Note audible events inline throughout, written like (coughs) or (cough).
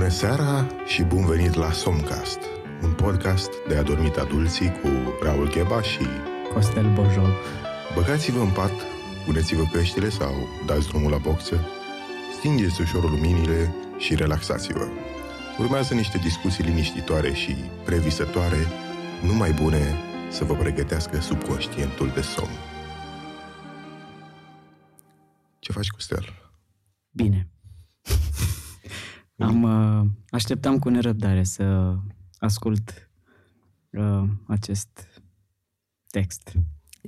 Bună seara și bun venit la Somcast, un podcast de adormit adulții cu Raul Gheba și Costel Bojov. Băgați-vă în pat, puneți-vă căștile sau dați drumul la boxă, stingeți ușor luminile și relaxați-vă. Urmează niște discuții liniștitoare și previsătoare, numai bune să vă pregătească subconștientul de somn. Ce faci, Costel? Bine. Am, uh, așteptam cu nerăbdare să ascult uh, acest text.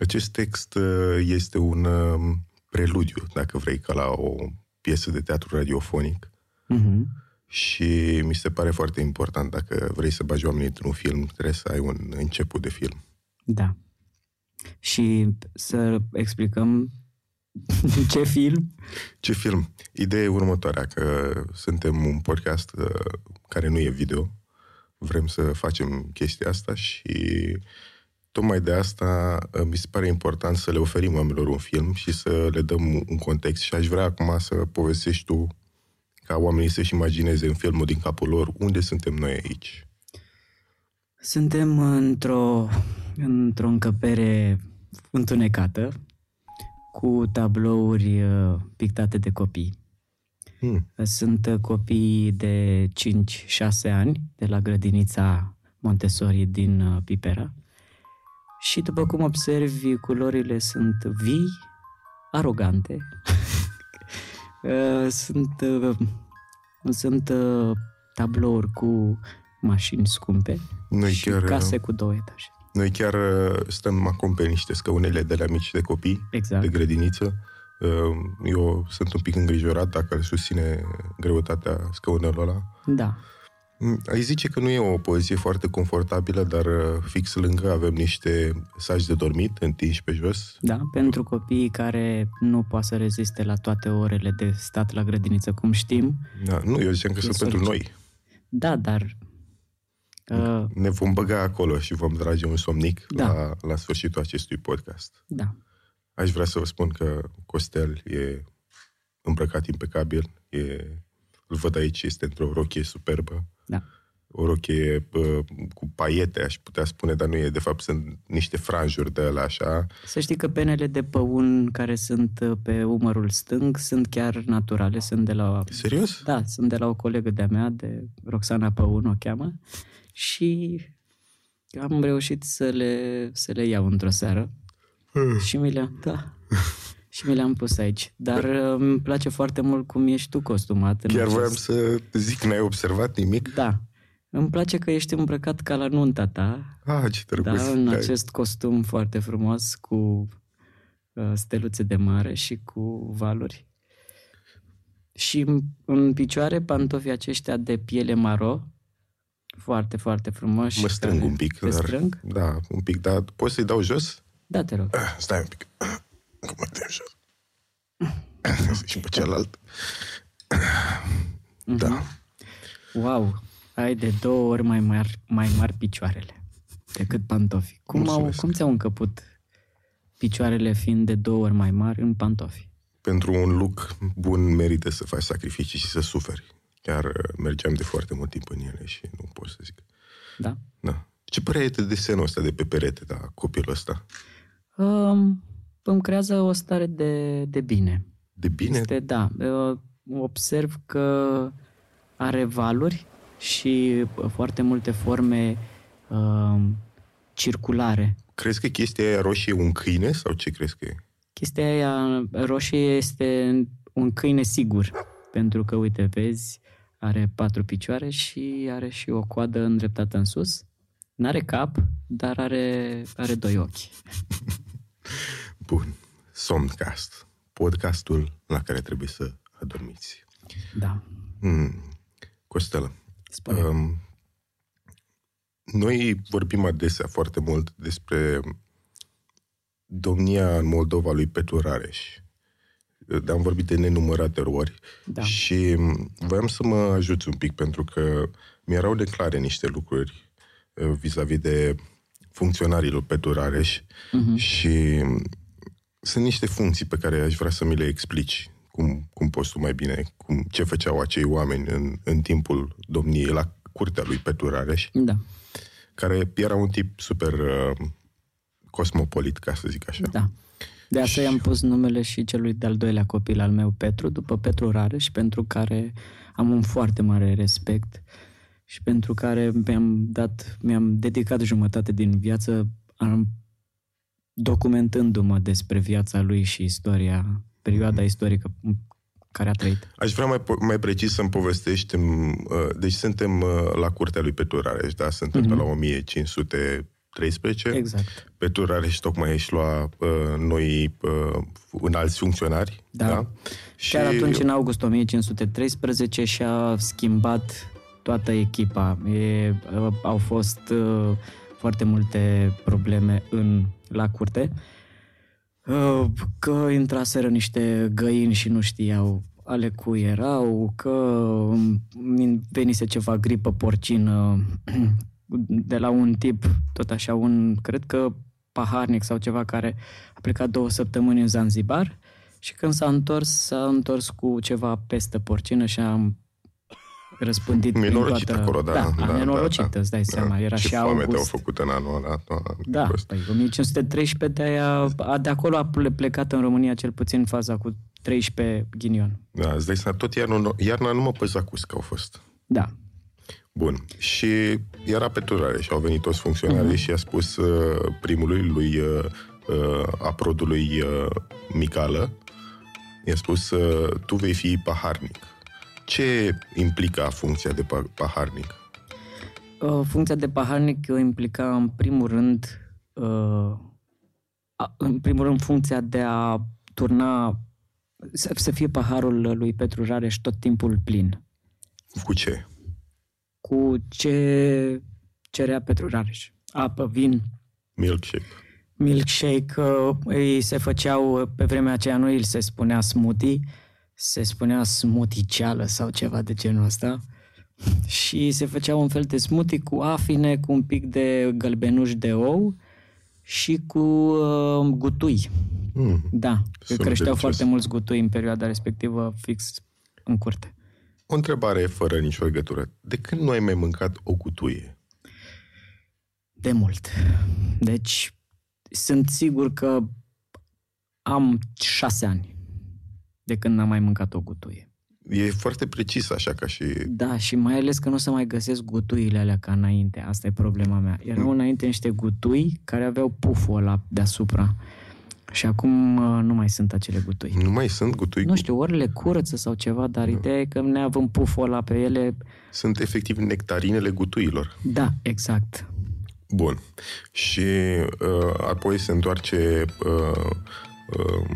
Acest text uh, este un uh, preludiu, dacă vrei, ca la o piesă de teatru radiofonic Uh-huh. și mi se pare foarte important, dacă vrei să bagi oamenii într-un film, trebuie să ai un început de film. Da. Și să explicăm (laughs) ce film? Ce film? Ideea e următoarea, că suntem un podcast uh, care nu e video, vrem să facem chestia asta și tocmai de asta uh, mi se pare important să le oferim oamenilor un film și să le dăm un context și aș vrea acum să povestești tu ca oamenii să-și imagineze în filmul din capul lor unde suntem noi aici. Suntem într-o, într-o încăpere întunecată cu tablouri uh, pictate de copii. Hmm. Sunt uh, copii de 5-6 ani de la grădinița Montessori din uh, Pipera și după cum observi, culorile sunt vii, arogante. (laughs) Uh, sunt uh, sunt uh, tablouri cu mașini scumpe Noi și chiar, case cu două etaje. Noi chiar uh, stăm acum pe niște scăunele de la mici de copii, Exact. de grădiniță. Uh, Eu sunt un pic îngrijorat dacă îl susține greutatea scaunelor ăla. Da. Mm, Ai zice că nu e o poziție foarte confortabilă, dar uh, fix lângă avem niște saci de dormit întinși pe jos. Da, pentru copiii care nu poate să reziste la toate orele de stat la grădiniță, cum știm. Da, nu, eu ziceam că E sunt pentru noi. solicit. Da, dar uh, Ne vom băga acolo și vom trage un somnic Da. la, la sfârșitul acestui podcast. da, Aș vrea să vă spun că Costel e îmbrăcat impecabil, e, îl văd aici, este într-o rochie superbă, da. o rochie uh, cu paiete, aș putea spune, dar nu e, de fapt sunt niște franjuri de alea așa. Să știi că penele de păun care sunt uh, pe umărul stâng sunt chiar naturale, sunt de la... Serios? Da, sunt de la o colegă de-a mea, de Roxana Păun o cheamă, și am reușit să le, să le iau într-o seară și mi le-am, da, (laughs) și mi le-am pus aici. Dar uh, îmi place foarte mult cum ești tu costumat. în Chiar acest- voiam să zic, n-ai observat nimic? Da. Îmi place că ești îmbrăcat ca la nunta ta, Ah, ce drăguț. da, în Da. acest costum foarte frumos cu uh, steluțe de mare și cu valuri. Și în- în picioare pantofii aceștia de piele maro, foarte, foarte frumoși. Mă strâng care- un pic. Te dar, strâng? Da, un pic, dar poți să-i dau jos? Da, te rog. Ah, Stai un pic. (coughs) Cum mă dăm jos? (coughs) și pe celălalt. (coughs) Da. Wow, ai de două ori mai mari, mai mari picioarele decât pantofii. Cum, au, Mulțumesc. cum ți-au încăput picioarele fiind de două ori mai mari în pantofi? Pentru un look bun merită să faci sacrificii și să suferi. Chiar uh, mergeam de foarte mult timp în ele și nu pot să zic. Da? Da. Ce părere ai de desenul ăsta de pe perete, da, copilul ăsta? Um, îmi creează o stare de, de bine. De bine? Este, da, uh, observ că are valuri și uh, foarte multe forme uh, circulare. Crezi că chestia aia roșie e un câine sau ce crezi că e? Chestia aia roșie este un câine sigur, pentru că, uite, vezi, are patru picioare și are și o coadă îndreptată în sus. N-are cap, dar are, are doi ochi. (laughs) Bun. Somncast. Podcastul la care trebuie să adormiți. Da. Hmm. Costel, Spune. Um, noi vorbim adesea foarte mult despre domnia în Moldova lui Petru Rareș. Am vorbit de nenumărate ori Da. și voiam să mă ajuți un pic pentru că mi-erau declare niște lucruri uh, vis-a-vis de funcționarii lui Petru Rareș Mhm. și sunt niște funcții pe care aș vrea să mi le explici cum, cum poți tu mai bine, cum, ce făceau acei oameni în, în timpul domniei la curtea lui Petru Rareș, Da, care era un tip super uh, cosmopolit, ca să zic așa. da. De asta i-am pus numele și celui de-al doilea copil al meu, Petru, după Petru Rareș, pentru care am un foarte mare respect și pentru care mi-am dat, mi-am dedicat jumătate din viață am, documentându-mă despre viața lui și istoria, perioada istorică în care a trăit. Aș vrea mai, po- mai precis să-mi povestești, uh, deci suntem uh, la curtea lui Petru Rareș, da? Suntem pe la 1513. Exact. Petru Rareș tocmai își lua uh, noi uh, înalți funcționari. Da. da? Chiar atunci, în august 1513, și-a schimbat toată echipa. E, uh, au fost uh, foarte multe probleme în, la curte. Uh, că intraseră niște găini și nu știau ale cui erau, că um, venise ceva gripă porcină (clears throat) de la un tip, tot așa, un, cred că paharnic sau ceva care a plecat două săptămâni în Zanzibar și când s-a întors, s-a întors cu ceva peste porcină și a răspândit prin Nenorocit toată... acolo, da. Da, da, a nenorocit, da, da. îți dai seama. Era Ce și foame te-au august. făcut în anul ăla. Da, Da, fost. păi 1513 de aia, a, de acolo a ple- plecat în România cel puțin faza cu 13 ghinion. Da, îți dai seama, tot iarna, iarna numai pe Zacuscă au fost. Da. Bun. Și era pe turare și au venit toți funcționarii și a spus uh, primului, lui uh, uh, aprodului uh, Micală, i-a spus, uh, tu vei fi paharnic. Ce implica funcția de pa- paharnic? Uh, Funcția de paharnic o implica în primul rând uh, a- în primul rând funcția de a turna să, să fie paharul lui Petru Rareș tot timpul plin. Cu ce? Cu ce cerea Petru Rareș? Apă, vin, Milkshake. milkshake, uh, îi se făceau, uh, pe vremea aceea nu îi se spunea smoothie, se spunea smoothie sau ceva de genul ăsta. Și se făcea un fel de smoothie cu afine, cu un pic de gălbenuș de ou și cu uh, gutui. Mm. Da, că Sună creșteau delicios. foarte mulți gutui în perioada respectivă fix în curte. O întrebare fără nicio legătură. De când nu ai mai mâncat o cutuie? De mult. Deci, sunt sigur că am șase ani de când n-am mai mâncat o gutuie. E foarte precis așa ca și... Da, și mai ales că nu o să mai găsesc gutuile alea ca înainte. Asta e problema mea. Erau înainte niște gutui care aveau puful ăla deasupra. Și acum uh, nu mai sunt acele gutui. Nu mai sunt gutui Nu știu, ori le curăță sau ceva, dar ideea e că neavând puful ăla pe ele... Sunt efectiv nectarinele gutuilor. Da, exact. Bun. Și uh, apoi se întoarce uh, uh,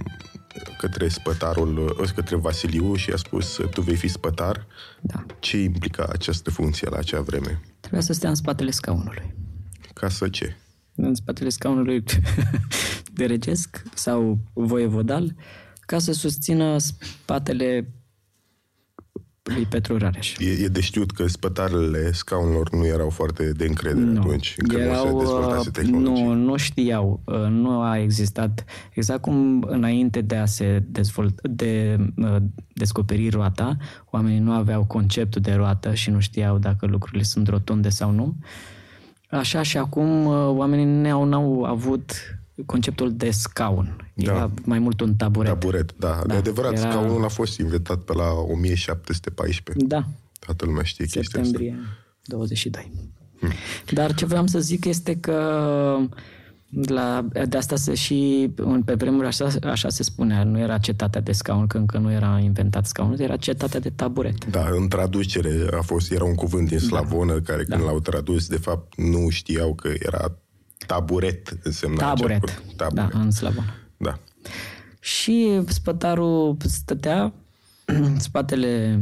către spătarul, uh, către Vasiliu și a spus tu vei fi spătar. Da. Ce implica această funcție la acea vreme? Trebuia să stea în spatele scaunului. Ca să ce? În spatele scaunului (laughs) de regesc sau voievodal ca să susțină spatele lui Petru Rareș. E, e de știut că spătarele scaunelor nu erau foarte de încredere atunci, încă nu se dezvoltase uh, tehnologie. nu, nu știau, uh, nu a existat, exact cum înainte de a se dezvolt, de uh, descoperi roata, oamenii nu aveau conceptul de roată și nu știau dacă lucrurile sunt rotunde sau nu. Așa și acum uh, oamenii n-au, n-au avut conceptul de scaun. Da. Era mai mult un taburet. Taburet, da. da. Da, De adevărat, era- scaunul a fost inventat pe la 1714. Da, Toată lumea știe chestia asta. septembrie 22. Dar ce vreau să zic este că la, de asta se și în- pe vremuri așa, așa se spunea, nu era cetatea de scaun, că încă nu era inventat scaunul, era cetatea de taburet. Da, în traducere a fost, era un cuvânt din slavonă care când l-au tradus, de fapt, nu știau că era taburet însemna Taburet, acel cuvânt. Taburet. da, în slavonă. da. Și spătarul stătea în spatele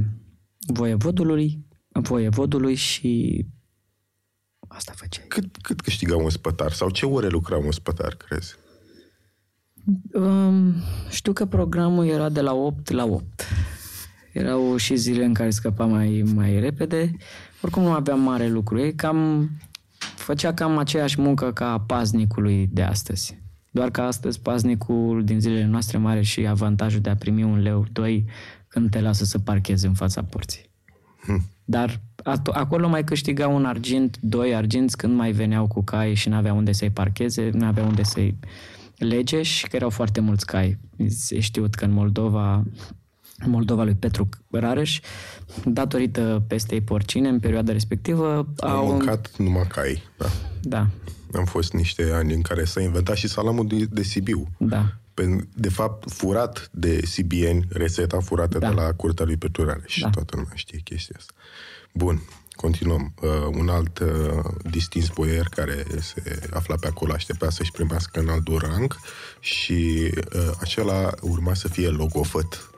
voievodului, voievodului și asta făcea. Cât, cât câștiga un spătar? Sau ce ore lucra un spătar, crezi? Um, știu că programul era de la 8 la 8. Erau și zile în care scăpa mai, mai repede. Oricum nu aveam mare lucru. E cam, făcea cam aceeași muncă ca a paznicului de astăzi. Doar că astăzi paznicul din zilele noastre mare și avantajul de a primi un leu, doi, când te lasă să parchezi în fața porții. Hm. Dar at- acolo mai câștiga un argint, doi arginți când mai veneau cu cai și n-aveau unde să-i parcheze, n-aveau unde să-i lege și că erau foarte mulți cai. E știut că în Moldova în Moldova lui Petru Rareș, datorită pestei porcine în perioada respectivă, Am au... mâncat numai cai, da. Da, Am fost niște ani în care s-a inventat și salamul de, de Sibiu. da. Pe- De fapt, furat de sibieni, rețeta furată Da. de la curtea lui Petru și Da. toată lumea știe chestia asta. Bun, continuăm. Uh, un alt uh, distins boier care se afla pe acolo aștepta să-și primească în altul rang și uh, acela urma să fie logofăt.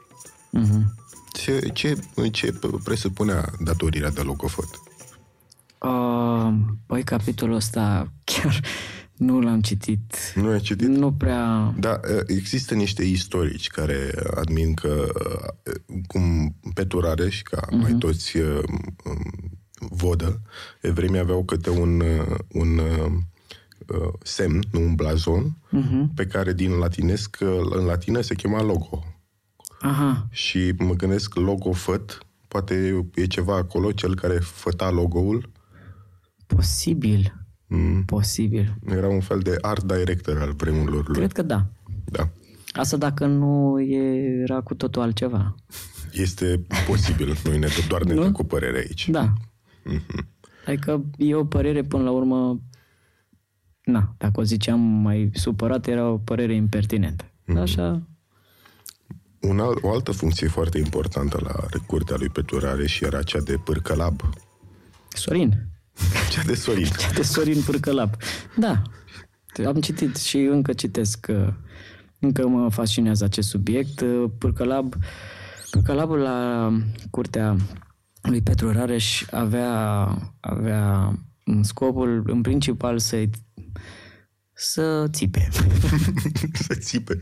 Mhm. Ce, ce, ce presupunea datorirea de logofăt? Uh, păi, capitolul ăsta chiar nu l-am citit. Nu ai citit? Nu prea... Da, există niște istorici care admin că cum Petru Rareș, ca uh-huh. mai toți uh, um, vodă, evreii aveau câte un, uh, un uh, semn, nu un blazon, Uh-huh. pe care din latinesc, uh, în latină se chema logo. Aha, Și mă gândesc logo făt, poate e ceva acolo, cel care făta logo-ul, posibil. Mm, Posibil. era un fel de art director al vremurilor lui. Cred că da. Da. Asta dacă nu era cu totul altceva. Este posibil, noi ne doar ne Nu? dăm cu părere aici. Da. Mhm. Adică e o părere până la urmă... Na, dacă o ziceam mai supărat, era o părere impertinentă. Mhm. Așa, Un al, o altă funcție foarte importantă la curtea lui Petru Rareș era cea de pârcălab. Sorin. Cea de Sorin. De Sorin Pârcălap. Da, am citit și încă citesc că încă mă fascinează acest subiect. Pârcălab, Pârcălabul la curtea lui Petru Rareș avea, avea scopul în principal să să țipe. (laughs) Să țipe.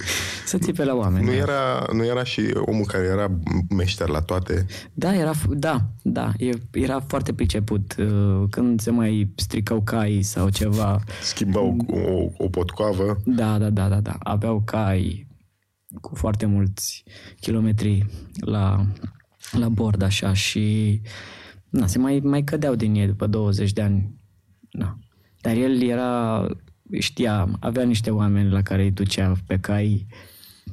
Să țipe la oameni. Nu da. era, nu era și omul care era meșter la toate. Da, era, f- da, da, e- era foarte priceput. Uh, Când se mai stricau cai sau ceva, Schimbau o, o potcoavă. Da, da, da, da, da. Aveau cai cu foarte mulți kilometri la, la bord, așa, și na, se mai, mai cădeau din ei după 20 de ani. Na. Dar el era, știa, avea niște oameni la care îi ducea pe cai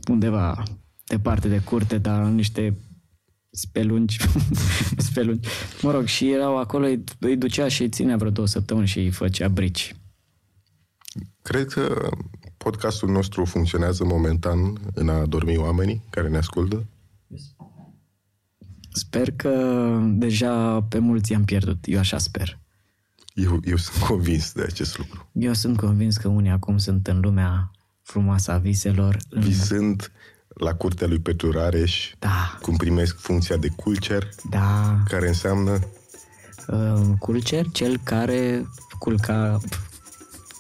undeva departe de curte, dar în niște spelungi, (laughs) spelungi. Mă rog, și erau acolo, îi, îi ducea și îi ținea vreo două săptămâni și îi făcea brici. Cred că podcastul nostru funcționează momentan în a dormi oamenii care ne ascultă. Sper că deja pe mulți i-am pierdut. Eu așa sper. Eu, eu sunt convins de acest lucru. Eu sunt convins că unii acum sunt în lumea frumoasă a viselor. În... Visând la curtea lui Petru Rareș, Da, cum primesc funcția de culcer, da. care înseamnă Uh, culcer, cel care culca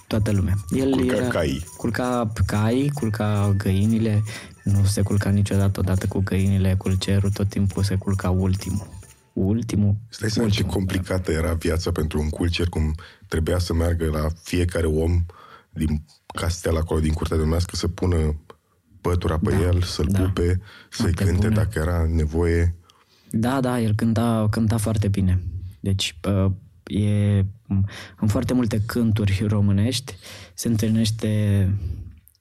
toată lumea. El Culca era, caii. Culca cai, culca găinile. Nu se culca niciodată odată cu găinile, culcerul, tot timpul se culca ultimul. Ultimul. Stai să ce complicată era viața pentru un culcer, cum trebuia să meargă la fiecare om din castel acolo, din curtea domnească, să pună pătura pe el, să-l da. pupe, să-i Noapte cânte bună. dacă era nevoie. Da, da, el cânta, cânta foarte bine. Deci uh, e în foarte multe cânturi românești se întâlnește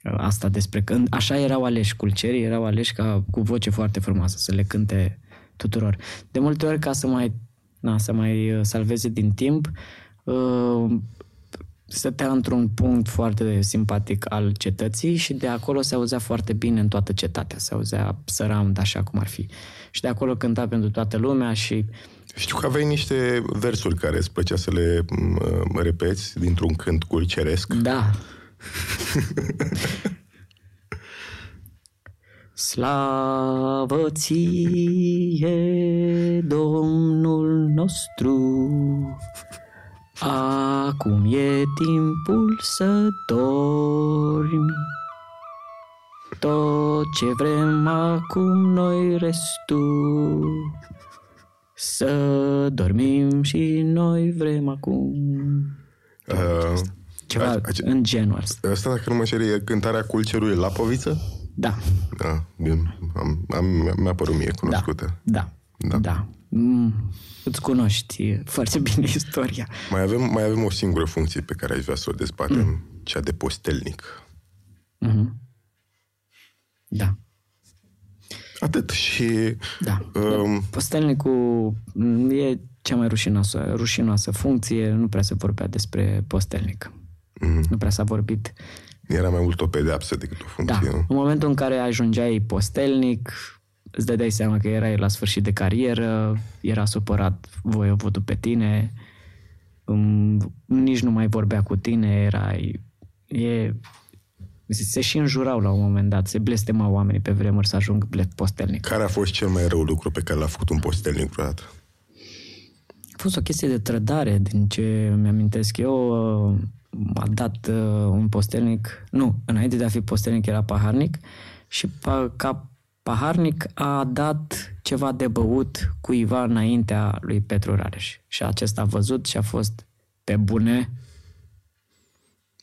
uh, asta despre că așa erau aleși culcerii, erau aleși ca cu voce foarte frumoasă să le cânte tuturor. De multe ori ca să mai na, să mai uh, salveze din timp uh, stătea într-un punct foarte simpatic al cetății și de acolo se auzea foarte bine în toată cetatea. Se auzea surround așa cum ar fi. Și de acolo cânta pentru toată lumea și Știu că aveai niște versuri care îți plăcea să le m, repeți dintr-un cânt culceresc. Da. (laughs) Slavă ție, Domnul nostru, acum e timpul să dormi. Tot ce vrem acum noi restul, să dormim și noi vrem acum. Uh, Ceva Ace- în genul ăsta. Asta, dacă nu mă șer, e cântarea Culcerului la Poviță? Da, Da, bine. Am, am, mi-a părut mie cunoscută. da, Da. da. da. Mm, îți cunoști foarte bine istoria. Mai, avem, mai avem o singură funcție pe care aș vrea să o dezbatem, mm. cea de postelnic. Da, Atât. Și da. um, Postelnicul mm, e cea mai rușinoasă, rușinoasă funcție, nu prea se vorbea despre postelnic. Mhm. Nu prea s-a vorbit. Era mai mult o pedeapsă decât o Da, funcție. nu? în momentul în care ajungeai postelnic, îți dădeai seama că erai la sfârșit de carieră, era supărat voievodul pe tine, um, nici nu mai vorbea cu tine, erai... E, se și înjurau la un moment dat, se blestemau oamenii pe vremuri să ajung ble- postelnic. Care a fost cel mai rău lucru pe care l-a făcut un postelnic vreodată? A fost o chestie de trădare, din ce mi-amintesc eu. Uh, A dat uh, un postelnic, nu, înainte de a fi postelnic era paharnic și pa, ca paharnic a dat ceva de băut cuiva înaintea lui Petru Rareș. Și acesta a văzut și a fost pe bune.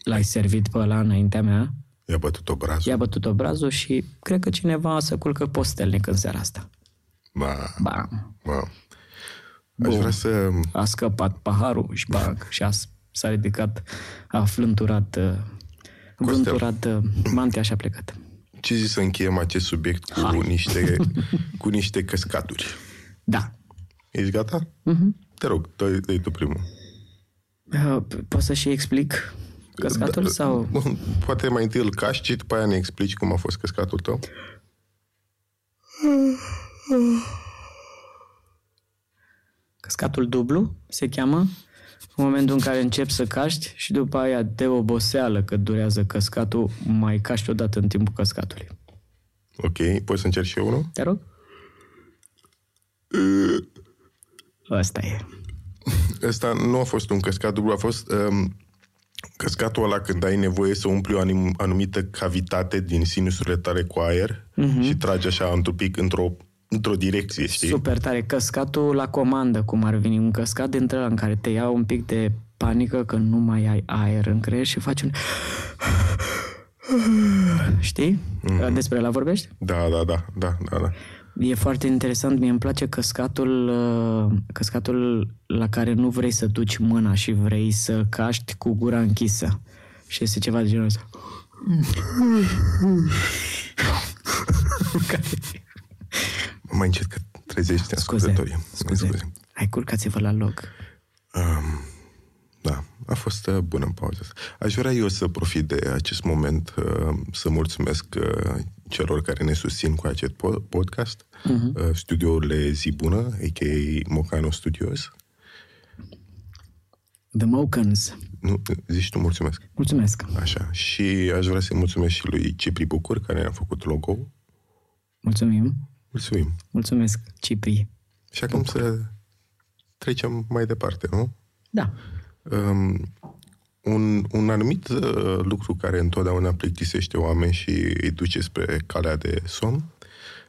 L-ai servit pe ăla înaintea mea, I-a bătut obrazul. i-a bătut obrazul și cred că cineva să culcă postelnic în seara asta. Ba, Bam! ba. Aș vrea să... a scăpat paharul și bag și a, s-a ridicat, a flânturat, uh, vânturat uh, mantia și a plecat. Ce zici să încheiem acest subiect cu Hai. niște, (laughs) cu niște căscaturi? Da. Ești gata? Uh-huh. Te rog, dă dă tu primul. Uh, Poți să și explic căscatul Da, sau... Poate mai întâi îl cași și după aia ne explici cum a fost căscatul tău? Căscatul dublu se cheamă în momentul în care începi să caști și după aia de oboseală că durează căscatul, mai caști odată în timpul căscatului. Ok, poți să încerci și eu unul? Te rog? Asta e. Ăsta nu a fost un căscat dublu, a fost um, căscatul ăla când ai nevoie să umpli o anim, anumită cavitate din sinusurile tale cu aer Mhm. și tragi așa într-un pic într-o, într-o direcție, știi? Super tare. Căscatul la comandă, cum ar veni. Un căscat dintre ăla în care te ia un pic de panică că nu mai ai aer în creier și faci un... Știi? Mm-hmm. Despre la vorbești? Da, da, da, da, da, da. E foarte interesant. Mie îmi place căscatul, uh, căscatul la care nu vrei să duci mâna și vrei să caști cu gura închisă. Și este ceva de genul ăsta. (laughs) Mai încet că trezești Scuze, ascultătorii. scuze. Hai, culcați-vă la loc. Um, da, a fost uh, bună în pauza asta. Aș vrea eu să profit de acest moment uh, să mulțumesc uh, celor care ne susțin cu acest po- podcast, uh-huh. uh, studiourile Zi Bună, a.k.a. Mocano Studios. The Mokans. Nu, zici tu mulțumesc. Mulțumesc. Așa. Și aș vrea să-i mulțumesc și lui Cipri Bucur, care ne-a făcut logo. Mulțumim. Mulțumim. Mulțumesc, Cipri. Și acum să trecem mai departe, nu? Da. Um, un, un anumit uh, lucru care întotdeauna plictisește oameni și îi duce spre calea de somn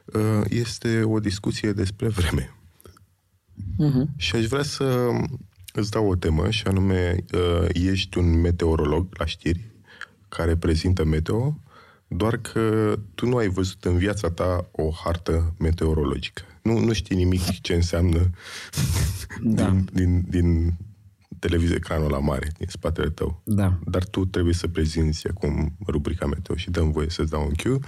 uh, este o discuție despre vreme. Uh-huh. Și aș vrea să îți dau o temă și anume uh, ești un meteorolog la știri care prezintă meteo, doar că tu nu ai văzut în viața ta o hartă meteorologică. Nu, nu știi nimic ce înseamnă (laughs) Da. din, din, din televizor ecranul la mare, din spatele tău. Da. Dar tu trebuie să prezinți acum rubrica meteo și dăm voie să-ți dau un cue.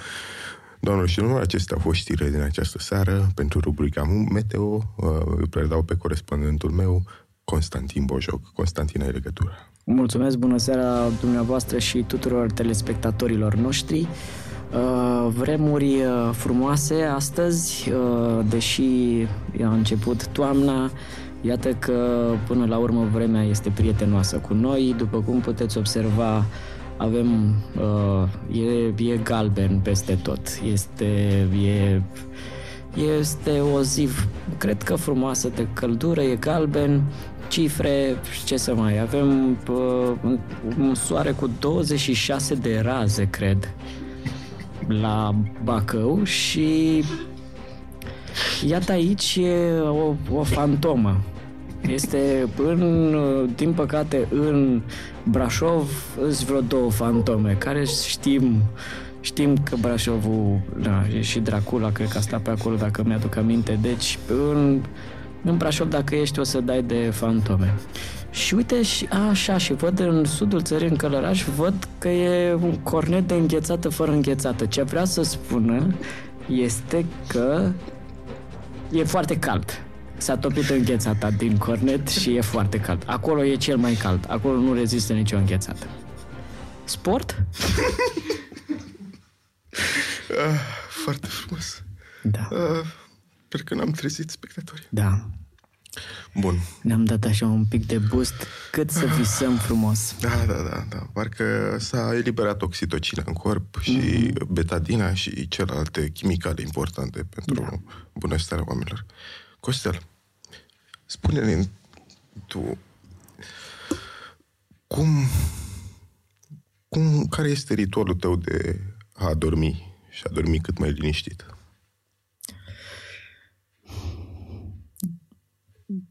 Doamnelor și domnilor, acestea au fost știrile din această seară pentru rubrica meteo. Uh, Îl predau pe corespondentul meu, Constantin Bojoc. Constantin, ai legătură. Mulțumesc, bună seara dumneavoastră și tuturor telespectatorilor noștri. Uh, Vremuri uh, frumoase astăzi, uh, deși a început toamna, iată că până la urmă vremea este prietenoasă cu noi. După cum puteți observa, avem, uh, e, e galben peste tot. Este, e, este o zi, cred că frumoasă de căldură, e galben, cifre, ce să mai avem, uh, un, un soare cu 26 de raze, cred, la Bacău și iată aici e o, o fantomă. Este, în, din păcate, în Brașov sunt vreo două fantome care știm Știm că Brașovul, da, e și Dracula, cred că a stat pe acolo, dacă mi-aduc aminte. Deci, în, în Brașov, dacă ești, o să dai de fantome. Și uite, și, așa, și văd în sudul țării, în Călăraș, văd că e un cornet de înghețată fără înghețată. Ce vrea să spună este că e foarte cald. S-a topit înghețata din cornet și e foarte cald. Acolo e cel mai cald. Acolo nu rezistă nicio înghețată. Sport? (laughs) Uh, foarte frumos. Da. Uh, cred că n-am trezit spectatorii. Da. Bun. Ne-am dat așa un pic de boost cât să visăm frumos. Da, da, da, da. Parcă s-a eliberat oxitocina în corp și mm-hmm. betadina și celelalte chimicale importante pentru da. bunăstarea oamenilor. Costel, spune-ne tu cum, cum, care este ritualul tău de a dormi și a dormi cât mai liniștit?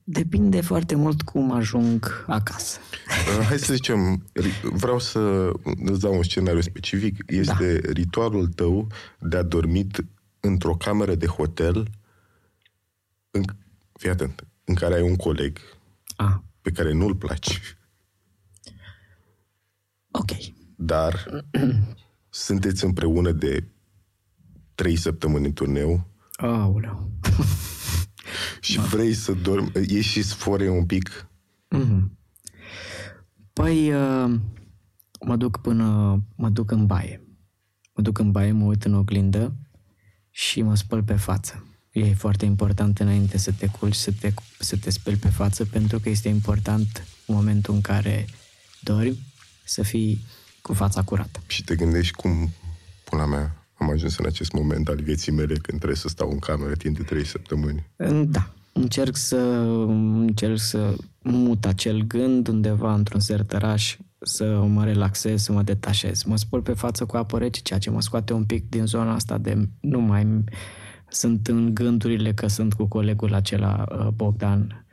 Depinde foarte mult cum ajung acasă. Uh, hai să zicem, vreau să îți dau un scenariu specific. Este da. ritualul tău de a dormit într-o cameră de hotel în, fii atent, în care ai un coleg A. pe care nu-l placi. Ok. Dar (clears throat) sunteți împreună de trei săptămâni în turneu. Aoleu. (laughs) și da. vrei să dormi, ieși și sfore un pic. Mm-hmm. Păi, uh, mă duc până, mă duc în baie. Mă duc în baie, mă uit în oglindă și mă spăl pe față. E foarte important înainte să te culci, să te, să te speli pe față, pentru că este important în momentul în care dormi să fii cu fața curată. Și te gândești cum, pula mea, am ajuns în acest moment al vieții mele când trebuie să stau în cameră timp de trei săptămâni. Da. Încerc să, încerc să mut acel gând undeva într-un sertăraș, să mă relaxez, să mă detașez. Mă spăl pe față cu apă rece, ceea ce mă scoate un pic din zona asta de nu mai sunt în gândurile că sunt cu colegul acela uh, Bogdan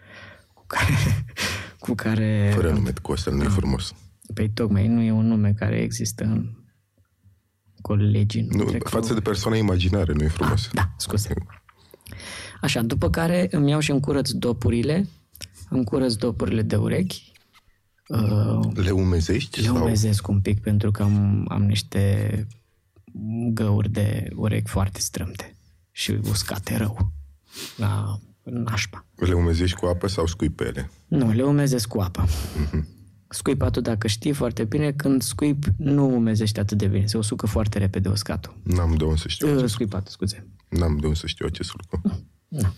cu care, (laughs) cu care Fără nume, Costel, nu e frumos. Păi tocmai, nu e un nume care există în colegii. Nu, nu față de persoane imaginare, nu e frumos. Ah, da, scuze. Așa, după care îmi iau și încurăț dopurile, încurăț dopurile de urechi. Uh, le umezești? Le sau? umezesc un pic pentru că am, am niște găuri de urechi foarte strâmte și uscate rău la nașpa. Le umezești cu apă sau scui pe ele? Nu, le umezesc cu apă. Uh-huh. Scuipatul, dacă știi foarte bine, când scuip, nu umezește atât de bine. Se usucă foarte repede uscatul. N-am de unde să știu. Uh, scuipatul, scuze. N-am de unde să știu acest lucru. Nu.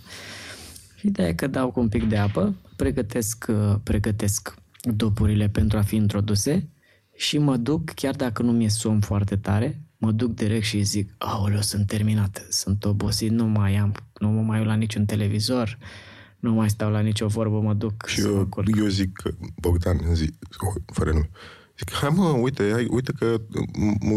Ideea e că dau cu un pic de apă, pregătesc, uh, pregătesc dopurile pentru a fi introduse și mă duc, chiar dacă nu mi-e somn foarte tare, mă duc direct și zic, aoleu, sunt terminat, sunt obosit, nu mai am, nu mă mai uit la niciun televizor, nu mai stau la nicio vorbă, mă duc Și eu, eu zic, Bogdan, zic, fără nume, zic, hai mă, uite, hai, uite că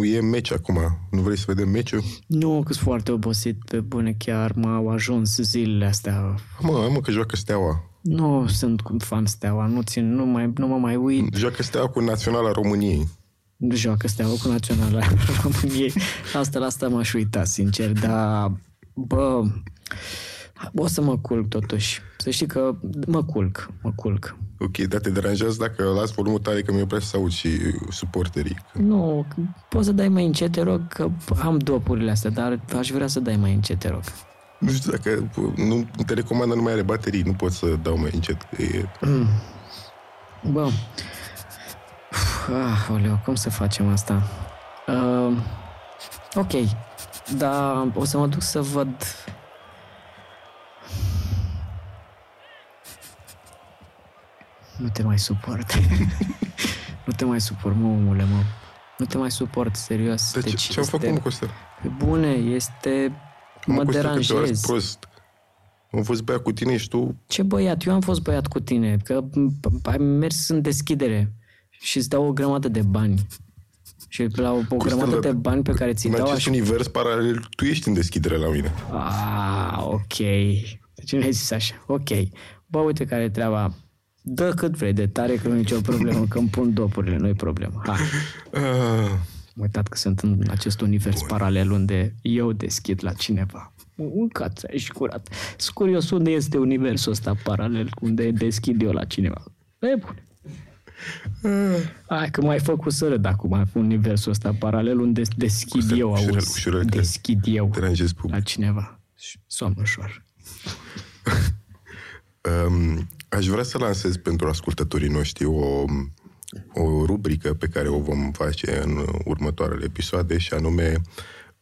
e meci acum, nu vrei să vedem meciul? Nu, că sunt foarte obosit, pe bune, chiar m-au ajuns zilele astea. Mă, hai mă, că joacă Steaua. Nu sunt fan Steaua, nu, țin, nu, mai, nu mă mai uit. Joacă Steaua cu Naționala României. Nu joacă Steaua cu Naționala (laughs) României. Asta la asta m-aș uita, sincer, dar, bă, o să mă culc totuși. Să știi că mă culc, mă culc. Ok, dar te deranjează dacă las volumul tare că mi-e prea să aud și suporterii. Nu, poți să dai mai încet, te rog, că am dopurile astea, dar aș vrea să dai mai încet, te rog. Nu știu dacă nu, telecomanda nu mai are baterii, nu pot să dau mai încet. Că e... Mm. Bă, ah, oleu, cum să facem asta? Uh, ok, dar o să mă duc să văd Nu te mai suport. (laughs) nu te mai suport, mă, omule, mă. Nu te mai suport, serios. De deci, ce, ce-am făcut, mă, Costel? Pe bune, este... Mă, mă deranjez. prost. Am fost băiat cu tine și tu... Ce băiat? Eu am fost băiat cu tine, că ai mers în deschidere și îți dau o grămadă de bani. Și la o, o grămadă de bani pe care ți dau... În acest așa... univers paralel, tu ești în deschidere la mine. Ah, ok. Deci nu ai zis așa. Ok. Bă, uite care e treaba. Dă cât vrei de tare, că nu e nicio problemă, că îmi pun dopurile, nu e problemă. Hai. Uh, Am uitat că sunt în acest univers Bun. paralel unde eu deschid la cineva. Un cat și curat. Sunt curios unde este universul ăsta paralel, unde deschid eu la cineva. E bun. Hai că mai făcut să râd acum universul ăsta paralel unde deschid Ușurel, eu, ușurel, auzi, ușurel, te- deschid eu deranjez public. la cineva. Și Somn ușor. (laughs) Um, aș vrea să lansez pentru ascultătorii noștri o, o rubrică pe care o vom face în următoarele episoade și anume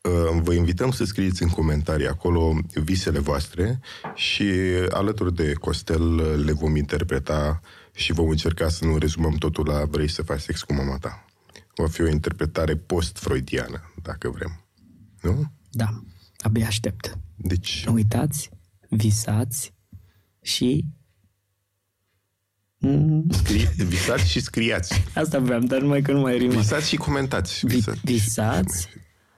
uh, vă invităm să scrieți în comentarii acolo visele voastre și alături de Costel le vom interpreta și vom încerca să nu rezumăm totul la vrei să faci sex cu mama ta. Va fi o interpretare post-freudiană, dacă vrem. Nu? Da, abia aștept. Deci, Nu uitați, visați și... Mm, scrie, visați și scriați. Asta vreau, dar numai că nu mai rimă. Visați și comentați. Vi- Visați. visați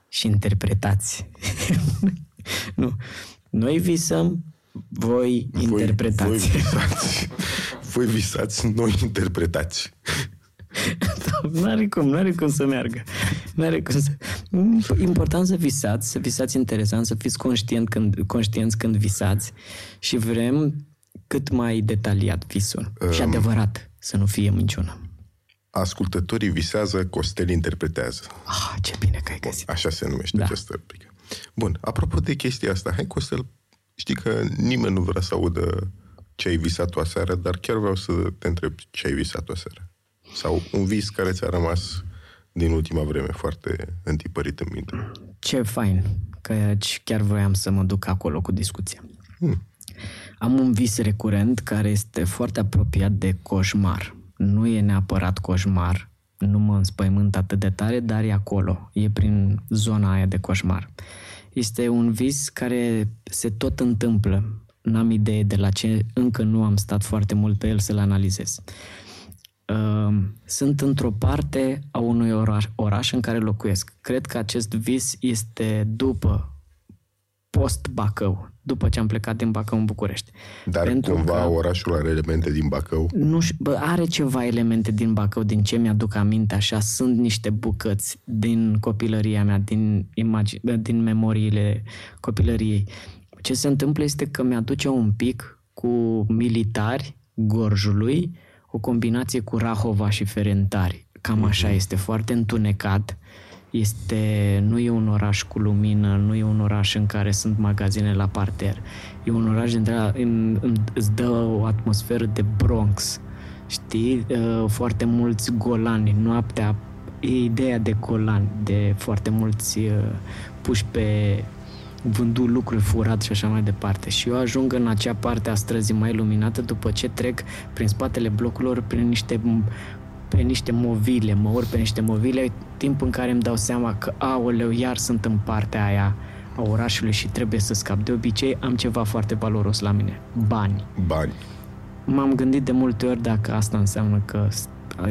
și interpretați. (laughs) nu. Noi visăm, voi, interpretați. Voi visați, voi visați, noi interpretați. (laughs) nu are cum, nu are cum să meargă. Nu are cum să... Important să visați, să visați interesant, să fiți conștient când, conștienți când visați și vrem cât mai detaliat visul. Um, și adevărat, să nu fie minciună. Ascultătorii visează, Costel interpretează. Ah, ce bine că ai găsit. Așa se numește Da. această rubrică. Bun, apropo de chestia asta, hai Costel, știi că nimeni nu vrea să audă ce ai visat tu aseară, dar chiar vreau să te întreb ce ai visat tu aseară. Sau un vis care ți-a rămas din ultima vreme foarte întipărit în minte. Ce fain, că chiar voiam să mă duc acolo cu discuția. Hmm. Am un vis recurent care este foarte apropiat de coșmar. Nu e neapărat coșmar, nu mă înspăimânt atât de tare, dar e acolo, e prin zona aia de coșmar. Este un vis care se tot întâmplă. N-am idee de la ce, încă nu am stat foarte mult pe el să-l analizez. Uh, Sunt într-o parte a unui oraș, oraș în care locuiesc. Cred că acest vis este după post-Bacău, după ce am plecat din Bacău în București. Dar Pentru cumva că- orașul are elemente din Bacău. Nu știu, bă, are ceva elemente din Bacău, din ce mi-aduc aminte, așa, sunt niște bucăți din copilăria mea, din, imagi- bă, din memoriile copilăriei. Ce se întâmplă este că mi-aduce un pic cu militari Gorjului, o combinație cu Rahova și Ferentari. Cam așa este, foarte întunecat. Este, nu e un oraș cu lumină, nu e un oraș în care sunt magazine la parter. E un oraș dintre ăla, îmi, îmi, îți dă o atmosferă de Bronx. Știi? Uh, Foarte mulți golani. Noaptea e ideea de golani, de foarte mulți uh, puși pe vândut lucruri furat și așa mai departe. Și eu ajung în acea parte a străzii mai luminată după ce trec prin spatele blocurilor prin niște pe niște movile, mă urc pe niște movile, timp în care îmi dau seama că, aoleu, iar sunt în partea aia a orașului și trebuie să scap. De obicei am ceva foarte valoros la mine, bani. Bani. M-am gândit de multe ori dacă asta înseamnă că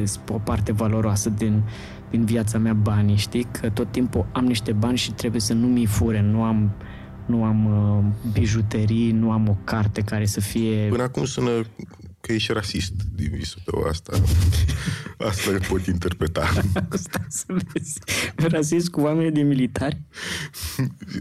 sunt o parte valoroasă din, din viața mea banii, știi? Că tot timpul am niște bani și trebuie să nu mi fure, nu am, nu am uh, bijuterii, nu am o carte care să fie... Până acum sună că ești rasist din visul tău asta. (laughs) Asta pot interpreta. (laughs) Asta să vezi. Rasist cu oameni de militari?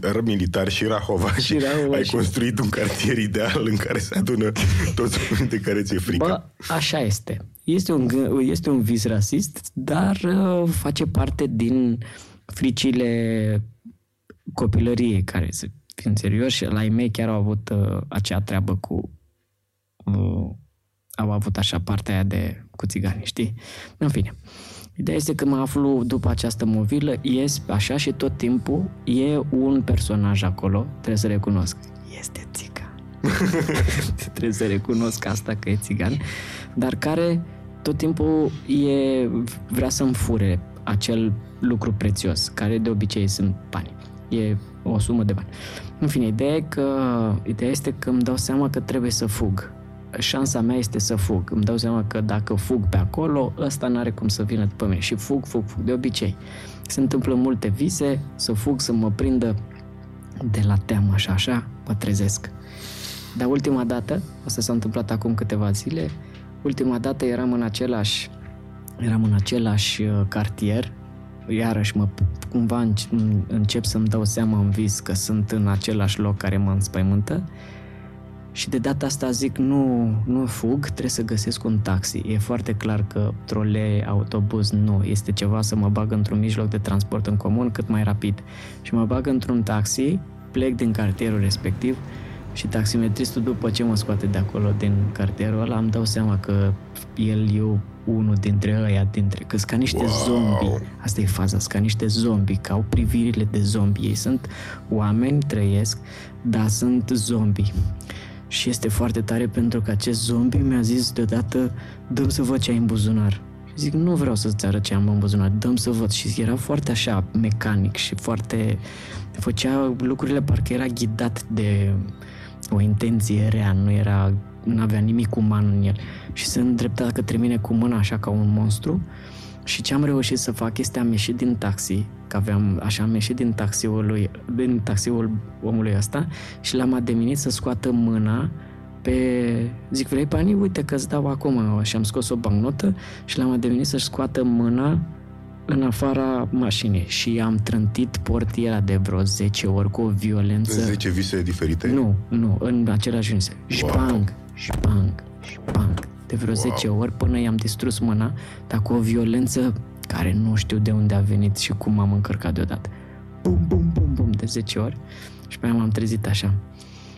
Era militar și Rahova și, Și Rahova ai și- construit un cartier ideal în care se adună toți oamenii de care ți-e frică. Bă, așa este. Este un, gâ- este un vis rasist, dar uh, face parte din fricile copilăriei, care, să fim serioși, la ei mei chiar au avut uh, acea treabă cu... Uh, au avut așa partea aia de cu țigani, știi? În fine. Ideea este că mă aflu după această movilă, ies așa și tot timpul e un personaj acolo, trebuie să recunosc. Este țigan. (laughs) trebuie să recunosc asta că e țigan, dar care tot timpul e, vrea să-mi fure acel lucru prețios, care de obicei sunt bani. E o sumă de bani. În fine, ideea, e că, ideea este că îmi dau seama că trebuie să fug. Șansa mea este să fug. Îmi dau seama că dacă fug pe acolo, ăsta n-are cum să vină după mine. Și fug, fug, fug. De obicei. Se întâmplă multe vise, să fug, să mă prindă de la teamă, așa, așa, mă trezesc. Dar ultima dată, asta s-a întâmplat acum câteva zile, ultima dată eram în același, eram în același uh, cartier, iarăși mă, cumva încep să-mi dau seama în vis că sunt în același loc care mă înspăimântă și de data asta zic nu, nu fug, trebuie să găsesc un taxi. E foarte clar că trole, autobuz nu, este ceva să mă bag într-un mijloc de transport în comun cât mai rapid. Și mă bag într-un taxi, plec din cartierul respectiv și taximetristul după ce mă scoate de acolo din cartierul ăla îmi dau seama că el e unul dintre ăia, dintre, că ca niște wow. zombi. Asta e faza, ca niște zombi, că au privirile de zombi. Ei sunt oameni, trăiesc, dar sunt zombi. Și este foarte tare pentru că acest zombie mi-a zis deodată, dăm să văd ce ai în buzunar. Și zic, nu vreau să-ți arăt ce am în buzunar, dăm să văd. Și era foarte așa, mecanic și foarte... Făcea lucrurile parcă era ghidat de o intenție rea, nu era... Nu avea nimic uman în el. Și se îndrepta către mine cu mâna așa ca un monstru. Și ce am reușit să fac este am ieșit din taxi că aveam, așa am ieșit din taxiul, lui, din taxiul omului ăsta și l-am ademinit să scoată mâna pe... Zic, vrei banii? Uite că îți dau acum. Și am scos o bancnotă și l-am ademinit să-și scoată mâna în afara mașinii și am trântit portiera de vreo 10 ori cu o violență. 10 vise diferite? Nu, nu, în același vise. Șpang, șpang, șpang. De vreo wow. 10 ori până i-am distrus mâna, dar cu o violență care nu știu de unde a venit și cum m-am încărcat deodată. Bum, bum, bum, bum, de 10 ori. Și pe aia m-am trezit așa.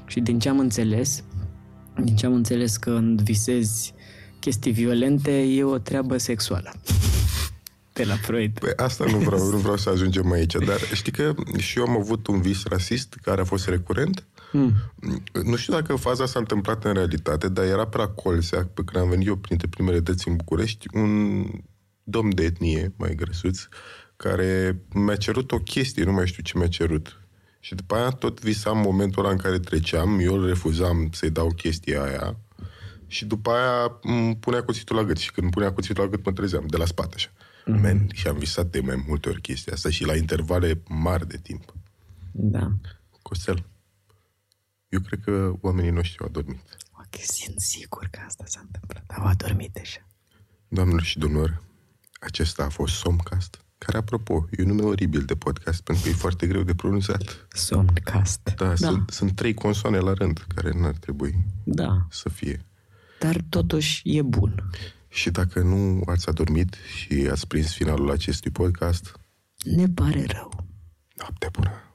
Și din ce am înțeles, din ce am înțeles că când visezi chestii violente, e o treabă sexuală. (laughs) De la Freud. Păi asta nu vreau, nu vreau să ajungem aici, dar știi că și eu am avut un vis rasist care a fost recurent. Hmm. Nu știu dacă faza s-a întâmplat în realitate, dar era pe la Colsea, pe când am venit eu printre primele dăți în București, un domn de etnie, mai grăsuț, care mi-a cerut o chestie, nu mai știu ce mi-a cerut. Și după aia tot visam momentul ăla în care treceam, eu îl refuzam să-i dau chestia aia și după aia îmi punea cuțitul la gât și când îmi punea cuțitul la gât mă trezeam, de la spate așa. Mm-hmm. Man, și am visat de mai multe ori chestia asta și la intervale mari de timp. Da. Costel, eu cred că oamenii noștri au adormit. Ok, sunt sigur că asta s-a întâmplat. Au adormit deja. Doamnelor și domnilor, acesta a fost Somcast, care, apropo, e un nume oribil de podcast, pentru că e foarte greu de pronunțat. Somcast. Da, da. Sunt, sunt trei consoane la rând, care n-ar trebui da. să fie. Dar totuși e bun. Și dacă nu ați adormit și ați prins finalul acestui podcast... Ne pare rău. Noapte bună!